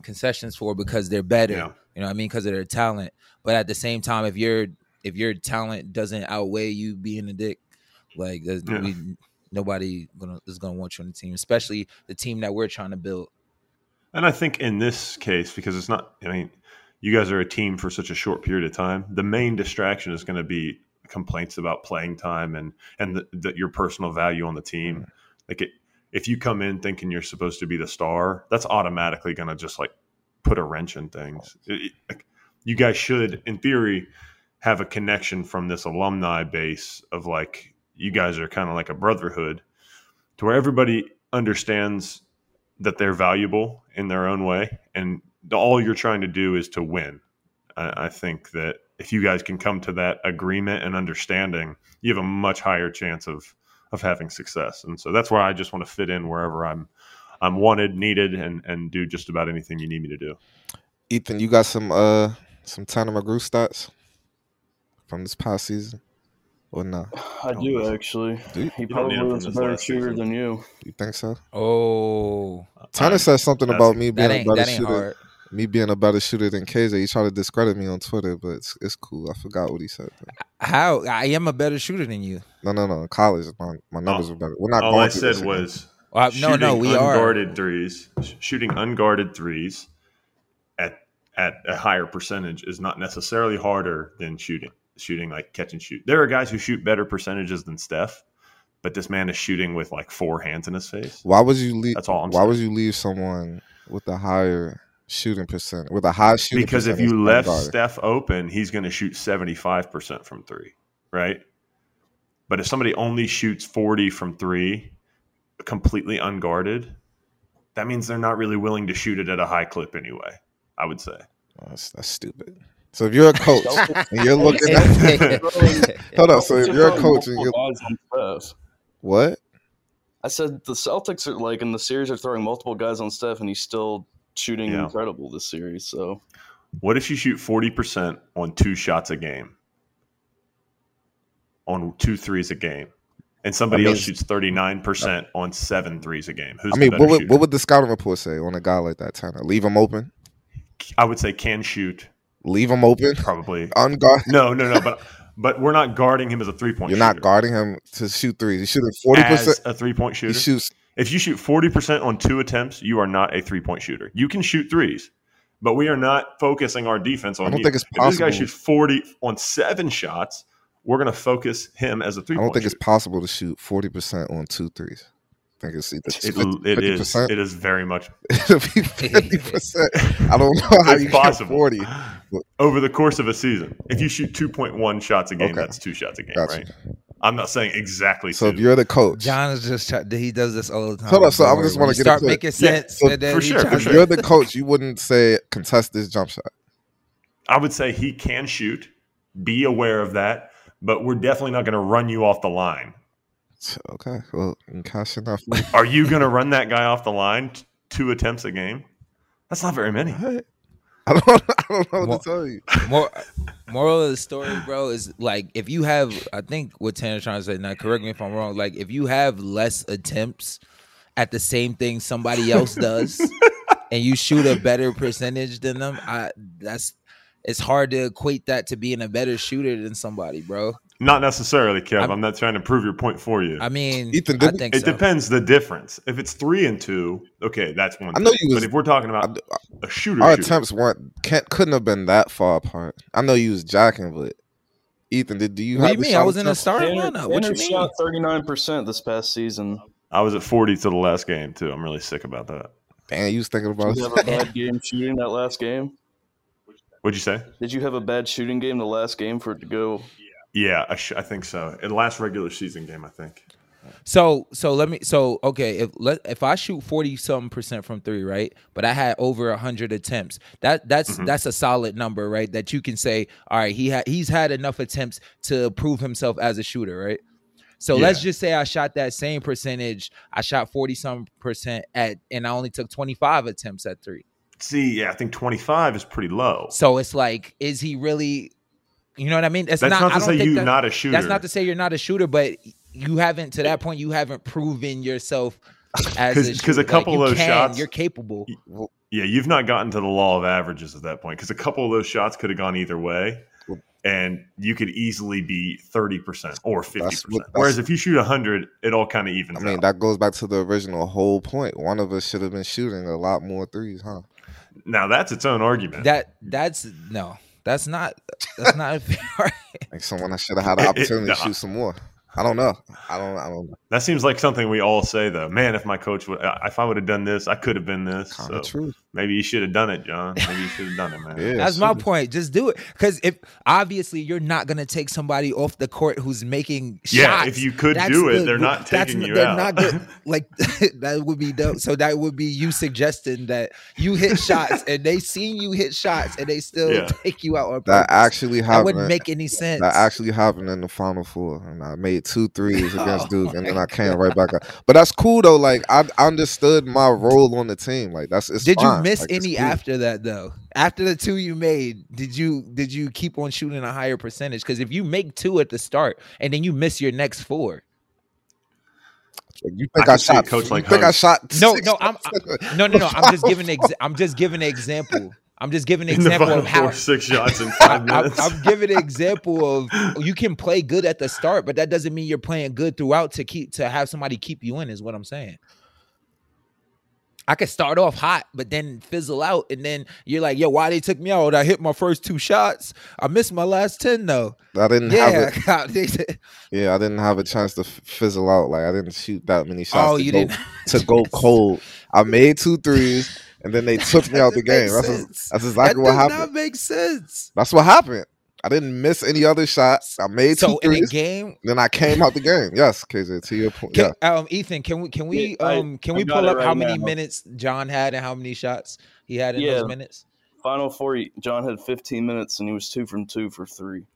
concessions for because they're better. Yeah. You know what I mean? Because of their talent. But at the same time, if your if your talent doesn't outweigh you being a dick, like Yeah. we, nobody gonna is gonna want you on the team, especially the team that we're trying to build. And I think in this case, because it's not, I mean, you guys are a team for such a short period of time. The main distraction is going to be complaints about playing time and and the, the, your personal value on the team. Like it, if you come in thinking you're supposed to be the star, that's automatically going to just like put a wrench in things. It- it- you guys should, in theory, have a connection from this alumni base of like you guys are kind of like a brotherhood to where everybody understands that they're valuable in their own way and all you're trying to do is to win I, I think that if you guys can come to that agreement and understanding you have a much higher chance of of having success and so that's where i just want to fit in wherever i'm i'm wanted needed and and do just about anything you need me to do Ethan, you got some uh some Tanner McGrew stats from this past season, or not? I Don't do listen. actually. Do you, He don't probably him was a better shooter season. than you. you think so? Oh, Tanner I'm- said something about me being a better that ain't shooter. hard. Me being a better shooter than KJ. He tried to discredit me on Twitter, but it's it's cool. I forgot what he said. though. How I am a better shooter than you. No, no, no. In college, my, my numbers Oh. were better. We're not all going i through said this again. was Uh, no, no, shooting we are. unguarded threes shooting unguarded threes at at a higher percentage is not necessarily harder than shooting shooting like catch and shoot there are guys who shoot better percentages than steph but this man is shooting with like four hands in his face Why would you leave? That's all I'm why saying. would you leave someone with a higher shooting percent with a high shooting? because if you left unguarded? steph open he's going to shoot 75% from three right but if somebody only shoots 40 from three completely unguarded that means they're not really willing to shoot it at a high clip anyway i would say Oh, that's, that's stupid. So if you're a coach and you're looking at hold up, so if you're a coach and you're guys on Steph. what? I said the Celtics are like in the series are throwing multiple guys on Steph, and he's still shooting Yeah. incredible this series. So What if you shoot 40% on two shots a game? On two threes a game. And somebody I mean- else shoots 39% on seven threes a game. Who's I mean, the what would, what would the scouting report say on a guy like that, Tanner? Leave him open. I would say can shoot, Leave him open. probably. Unguard. No, no, no, but but we're not guarding him as a three point You're shooter. not guarding him to shoot threes. He's shooting forty percent. a three point He shooter. shoots. If you shoot 40% on two attempts, you are not a three point shooter. You can shoot threes, but we are not focusing our defense on I don't you. think it's If this guy shoots 40 on seven shots, we're going to focus him as a three I don't think shooter. it's possible to shoot forty percent on two threes. I think it's either It, it is. It is very much fifty percent. I don't know how It's you possible. forty. over the course of a season. If you shoot 2.1 shots a game, Okay. that's two shots a game, Gotcha. right? I'm not saying exactly So if you're the coach, John is just try- he does this all the time. Hold up, so I Don't just worry. wanna get it you start clear. making Yeah, sense. so and then for sure, tries for if you're the coach, you wouldn't say contest this jump shot. I would say he can shoot. Be aware of that, but we're definitely not going to run you off the line. So, Okay, well, cash in that. Are you going to run that guy off the line t- two attempts a game? That's not very many. I don't. I don't know what Well- to tell you. More, moral of the story, bro, is like if you have, I think what Tanner's trying to say. Now, correct me if I'm wrong. Like if you have less attempts at the same thing somebody else does, and you shoot a better percentage than them, I that's it's hard to equate that to being a better shooter than somebody, bro. Not necessarily, Kev. I'm, I'm- not trying to prove your point for you. I mean, Ethan, I think it so. depends the difference. If it's three and two, okay, that's one. I know thing. you was- but if we're talking about I- a shooter, Our shooter, attempts weren't can't couldn't have been that far apart. I know you was jacking, but Ethan, did do you? What do have you mean? I was in a attempts? starting Tanner, lineup. What Tanner you mean? shot thirty nine percent this past season. I was at 40 to the last game too. I'm really sick about that. Damn, you was thinking about Did you have a bad game shooting that last game? What'd you say? Did you have a bad shooting game the last game for it to go? Yeah, I, sh- I think so. In the last regular season game, I think. So so let me so okay if let if I shoot forty something percent from three right, but I had over hundred attempts that that's Mhm. that's a solid number right that you can say all right he had he's had enough attempts to prove himself as a shooter right. So let's just say I shot that same percentage. I shot 40 some percent at and I only took 25 attempts at three. See, yeah, I think 25 is pretty low. So it's like, is he really you know what I mean? It's That's not, I to don't say think you're that- not a shooter. That's not to say you're not a shooter, but you haven't to that point. You haven't proven yourself as because shooter. a couple Like, of those can, shots- You're capable. Yeah, you've not gotten to the law of averages at that point because a couple of those shots could have gone either way, and you could easily be thirty percent or fifty percent. Whereas if you shoot hundred, it all kind of evens I mean, out. that goes back to the original whole point. One of us should have been shooting a lot more threes, huh? now that's its own argument. That that's no. That's not. That's not a fair. Like someone I should have had the It- it- opportunity to shoot some more. I don't know. I don't. I don't. That seems like something we all say though. Man, if my coach would, uh, if I would have done this, I could have been this. Kind So of true. Maybe you should have done it, John. Maybe you should have done it, man. Yeah. That's my point. Just do it, because if obviously you're not gonna take somebody off the court who's making shots. Yeah, if you could That's do it, the- they're not taking n- you they're out. not good. Like that would be dope. So that would be you suggesting that you hit shots and they seen you hit shots and they still Yeah. take you out on That purpose. actually that wouldn't make any sense. That actually happened in the final four, and I made two threes oh against Oh Duke, and then I came right back up. But that's cool though. Like I I understood my role on the team. Like that's it's did you fine. miss Like, any after that though? After the two you made, did you did you keep on shooting a higher percentage? Because if you make two at the start and then you miss your next four, You I think I, can see a shot? coach you like think I shot? No, no, I'm I- no, no, no. I'm just giving. Ex- I'm just giving an example. I'm just giving an example of how four, six shots in I, five I'm, minutes. I'm giving an example of oh, you can play good at the start, but that doesn't mean you're playing good throughout to keep to have somebody keep you in. Is what I'm saying. I could start off hot, but then fizzle out, and then you're like, "Yo, why they took me out? I hit my first two shots. I missed my last ten though." I didn't have it. Yeah, I didn't have a chance to fizzle out. Like I didn't shoot that many shots. oh, to you go, didn't to go cold. I made two threes, and then they took me out the game. That's, make that's exactly that what happened. That makes sense. That's what happened. I didn't miss any other shots. I made two So in a threes. game, then I came out the game. Yes, KJ, to your point. Can, yeah. um, Ethan, can we can we Yeah, um can I we pull it up how right many now. minutes John had and how many shots he had in Yeah. those minutes? Final four, John had 15 minutes and he was two from two for three.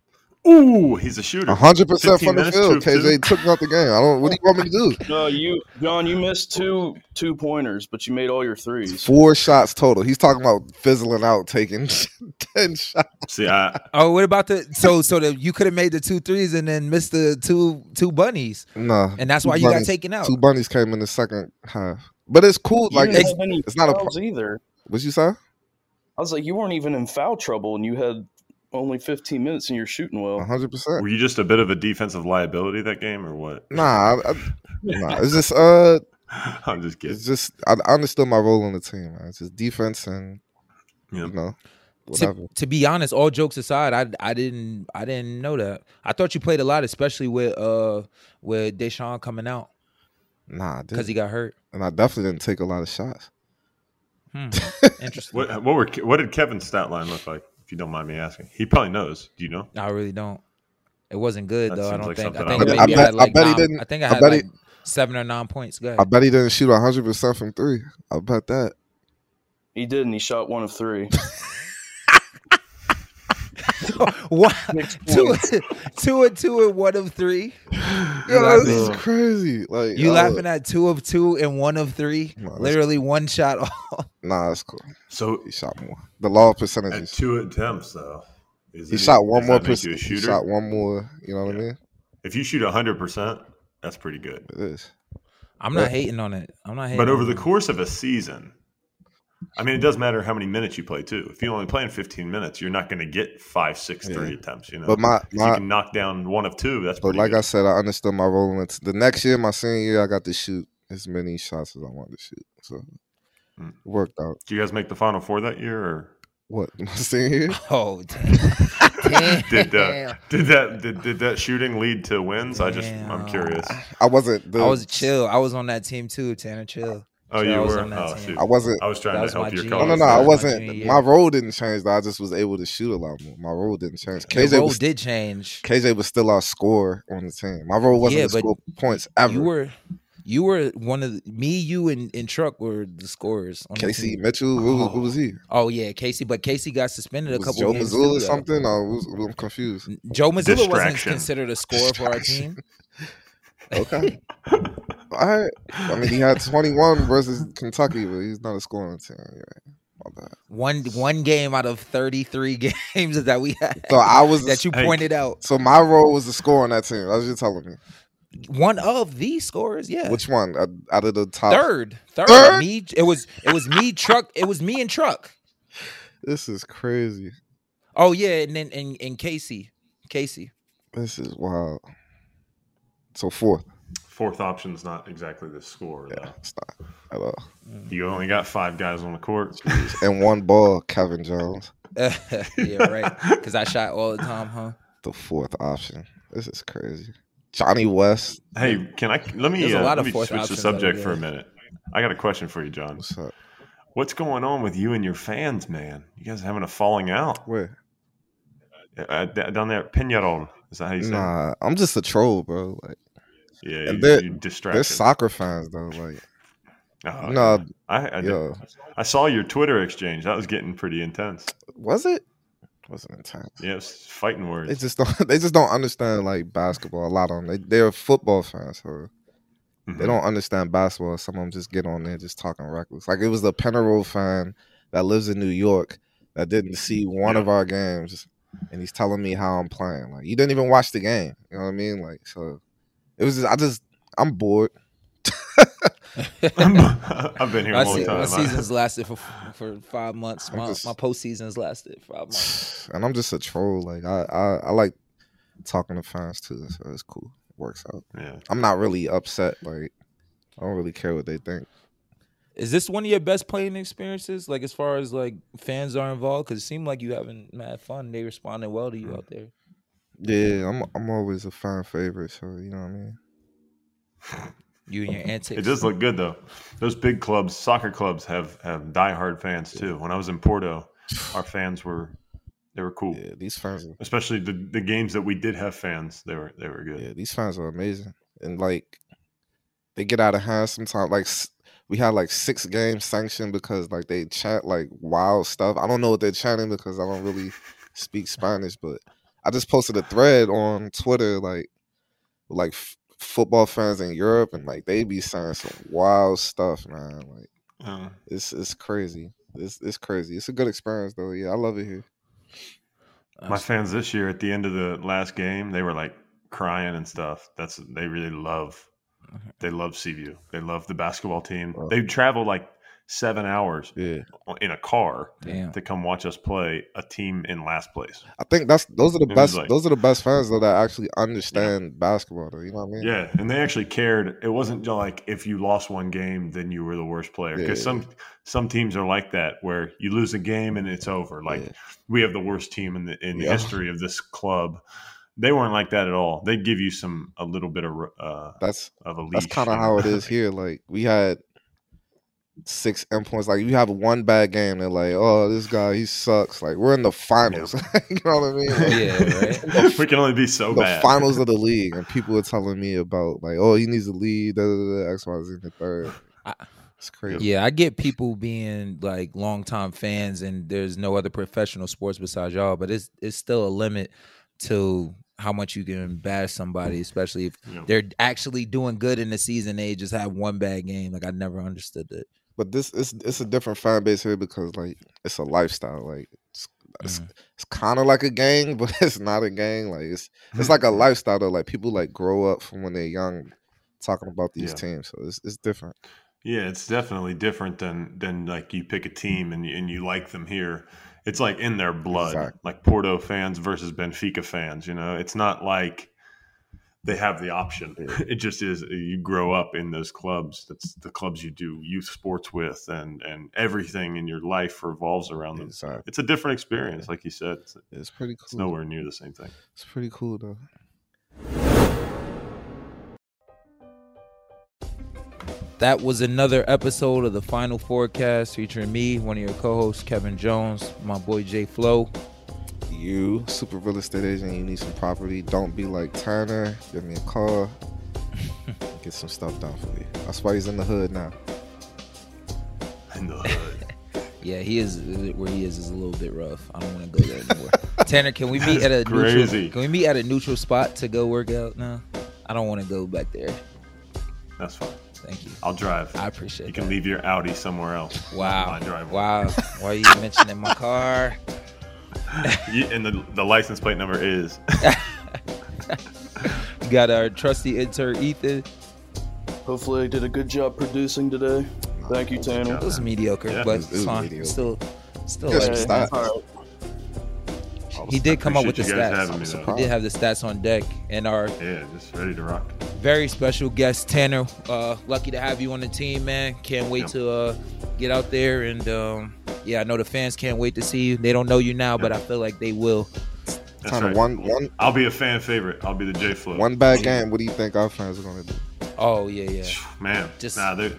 Ooh, he's a shooter. hundred percent from the field. two of. KJ took me out the game. I don't. What do you want me to do? No, you, John, you missed two two pointers, but you made all your threes. Four shots total. He's talking about fizzling out, taking ten shots. See, I, Oh, what about the so so that you could have made the two threes and then missed the two two bunnies, No, and that's Two why you got taken out. Two bunnies came in the second half, but it's cool. You Like, didn't it's, have any it's not a fouls either. what you say? I was like, you weren't even in foul trouble, and you had only 15 minutes, and you're shooting well. hundred percent. were you just a bit of a defensive liability that game, or what? Nah, I, I, nah. It's just uh, I'm just kidding. it's just I, I understood my role on the team. Man. It's just defense and Yeah. you know to, whatever. to be honest, all jokes aside, I I didn't I didn't know that. I thought you played a lot, especially with uh with Da'Sean coming out Nah, because he got hurt. and I definitely didn't take a lot of shots. Hmm. Interesting. What, what were what did Kevin's stat line look like? If you don't mind me asking, he probably knows. Do you know? I really don't. It wasn't good That though. I don't like think. I something I think maybe do. I, I had bet- I like bet he didn't- I think I I had bet he- seven or nine points. Go I bet he didn't shoot hundred percent from three. I bet that. He didn't. he shot one of three. What? Two, two and two and one of three. Yo, this is crazy. Like You yo, laughing at two of two and one of three? No, that's- Literally one shot off. Nah, that's cool. So He shot more. The law of at percentages. two attempts, though, is He it- shot one more that you a percent. He shot one more. You know what I mean? If you shoot hundred percent, that's pretty good. It is. I'm not Yeah. hating on it. I'm not hating. But over on the it. course of a season, I mean, it does matter how many minutes you play too. If you only play in 15 minutes, you're not going to get five, six, Yeah. three attempts. You know, But my- If you my- can knock down one of two. That's But like good. I said, I understood my role in. The next year, my senior year, I got to shoot as many shots as I wanted to shoot. So Hmm. it worked out. Did you guys make the final four that year, or What my senior year? Oh damn! did uh, Damn. did that did, did that shooting lead to wins? I just I'm curious. I wasn't. The, I was chill. I was on that team too. Tanner, chill. Oh, Chill, you was were. Oh, shoot. I wasn't. I was trying That to was help your G- No, no, no. I was my wasn't. junior year. My role didn't change. Though. I just was able to shoot a lot more. My role didn't change. Your KJ role was did change. KJ was still our scorer on the team. My role wasn't Yeah, to score points ever. You were, you were one of the, me, you, and, and Truck were the scorers. On Casey team. Mitchell. Who, was- who was he? Oh yeah, Casey. But Casey got suspended a couple Joe games. Mazzulla or something? Oh, or was, I'm confused. Joe Mazzulla wasn't considered a scorer for our team. Okay. All right. I mean, he had 21 versus Kentucky, but he's not a scoring team. Yeah. One one game out of 33 games that we had So I was that you Hey. pointed out. So my role was to score on that team. That's what you're telling me. One of the scorers, yeah. Which one out- out of the top? third, third, Third? Me, it was it was me, truck. It was me and truck. This is crazy. Oh yeah, and then and, and Casey, Casey. This is wild. So fourth. Fourth option's not exactly the score, Yeah, though. it's not at all. You only got five guys on the court. And one ball, Kevin Jones, yeah, right. Because I shot all the time, huh? the fourth option. This is crazy. Johnny West. Hey, can I? Let me There's a uh, lot let me fourth switch the options out subject for a minute. I got a question for you, John. What's up? What's going on with you and your fans, man? You guys having a falling out Where? uh, down there at Peñarol? Is that how you say? it? Nah, I'm just a troll, bro. Like Yeah, and you, they're- they're soccer fans though. Like Oh, no. I, I, yo, I saw your Twitter exchange. That was getting pretty intense. was it? Wasn't intense. Yeah, it was fighting words. They just don't. They just don't understand like basketball. A lot of them. They, they're football fans, so Mhm. they don't understand basketball. Some of them just get on there just talking reckless. Like it was the Penarol fan that lives in New York that didn't see one Yeah. of our games, and he's telling me how I'm playing. Like you didn't even watch the game. You know what I mean? Like so, it was. Just, I just. I'm bored. I've been here My, a long se- time. my season's lasted for for five months. I'm My, just- my postseason's lasted five months. and I'm just a troll. Like I, I, I like talking to fans too, so it's cool. works out. yeah. I'm not really upset. Like I don't really care what they think. Is this one of your best playing experiences? Like as far as like fans are involved, because it seemed like you having mad fun. They responded well to you mm. out there. Yeah, I'm I'm always a fan favorite, so you know what I mean. You and your antics. It does look good though. Those big clubs, soccer clubs, have have diehard fans too. When I was in Porto, our fans were they were cool. Yeah, these fans are Especially the, the games that we did have fans, they were they were good. yeah, these fans are amazing. And like they get out of hand sometimes. Like s- we had like six games sanctioned because like they chat like wild stuff. I don't know what they're chanting because I don't really speak Spanish, but I just posted a thread on Twitter like like f- football fans in Europe and like they be saying some wild stuff, man. Like Uh, it's it's crazy. It's it's crazy. It's a good experience though. Yeah, I love it here. my fans this year at the end of the last game, they were like crying and stuff. That's they really love. They love Seaview. They love the basketball team. Wow. They travel like seven hours Yeah. in a car Damn. to come watch us play a team in last place. I think that's those are the It best like- those are the best fans though that actually understand basketball though. You know what I mean? Yeah, and they actually cared. It wasn't like if you lost one game, then you were the worst player. Because Yeah. some some teams are like that, where you lose a game and it's over. Like Yeah. we have the worst team in the in the history of this club. They weren't like that at all. They'd give you some a little bit of uh, That's of a leash. that's kind of how it is here. Like we had six endpoints. Like you have one bad game, they're like, "Oh, this guy he sucks." Like we're in the finals. you know what I mean? Like, Yeah, right. we can only be so the bad. finals of the league, and people were telling me about like, "Oh, he needs to lead." Da, da, da, X, Y, Z in the third. I- It's crazy. Yeah, I get people being like longtime fans, and there's no other professional sports besides y'all, but it's it's still a limit to how much you can bash somebody, especially if Yeah. they're actually doing good in the season. They just have one bad game. Like I never understood that. But this it's it's a different fan base here because like it's a lifestyle. Like it's it's, Mhm. it's kind of like a gang, but it's not a gang. Like it's it's like a lifestyle though. Like people like grow up from when they're young, talking about these Yeah. teams. So it's it's different. Yeah, it's definitely different than than like you pick a team and and you like them here. It's like in their blood, like Porto fans versus Benfica fans. You know, it's not like they have the option. It just is. You grow up in those clubs. That's the clubs you do youth sports with, and and everything in your life revolves around them. Exactly. It's a different experience, like you said. It's, It's pretty it's nowhere near the same thing. It's pretty cool though. That was another episode of the Final Fourcast featuring me, one of your co-hosts, Kevin Jones, my boy Jay Flow. You super real estate agent, you need some property. Don't be like Turner. Give me a call. Get some stuff done for you. That's why he's in the hood now. In the hood. Yeah, he is where he is is a little bit rough. I don't want to go there anymore. Tanner, can we meet at a Crazy. neutral? Can we meet at a neutral spot to go work out now? I don't want to go back there. That's fine. Thank you. I'll drive. I appreciate it. You can leave your Audi somewhere else. Wow. My driveway. Wow. Why are you mentioning my car? You- and the, the license plate number is. You got our trusty intern Ethan. Hopefully, I did a good job producing today. Thank you, Tanner. It was mediocre, Yeah. but It was- it it's was fine. mediocre. Still, still. Yeah, like, some Hey, all right. He did come up with the Appreciate you guys stats. having me. He did have the stats on deck, and our Yeah, just ready to rock. very special guest Tanner. Uh, lucky to have you on the team, man. Can't wait Yep. to uh, get out there and um, yeah, I know the fans can't wait to see you. They don't know you now, but I feel like they will. That's Kind right. one one I'll be a fan favorite. I'll be the J Flow. one bad game. What do you think our fans are gonna do? Oh yeah, yeah. Man, Just- nah, they're.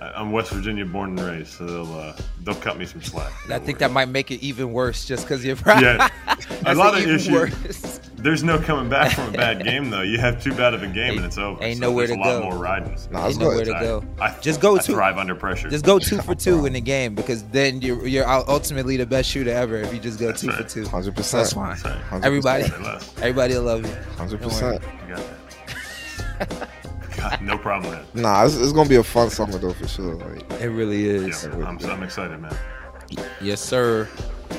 I'm West Virginia born and raised, so they'll uh, they'll cut me some slack. I think worry. that might make it even worse, just because you're right. Yeah, a lot of issues. worse. There's no coming back from a bad game though. You have too bad of a game and it's over. ain't So nowhere there's to a lot more riding. Nah, let's Ain't nowhere to go. I, Just go I to- thrive under pressure. Just go two for two in the game because then you're you're ultimately the best shooter ever if you just go That's two right. for two. Hundred That's percent. fine. That's right. 100%. Everybody, Say less. everybody will love you. Hundred Don't worry. percent. You got that. God, no problem. Man. Nah, it's, it's gonna be a fun summer though for sure. Like, It really is. Yeah, I'm, I'm excited, man. Yes, sir.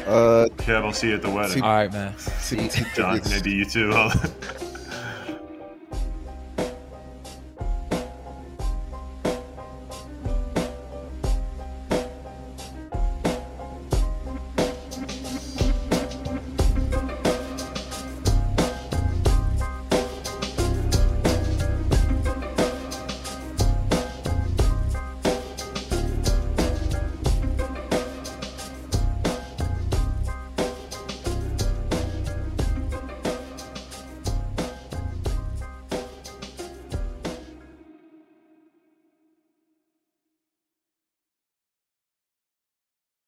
uh, Kev, I'll see you at the wedding. All right, man. T- T- John, maybe you too.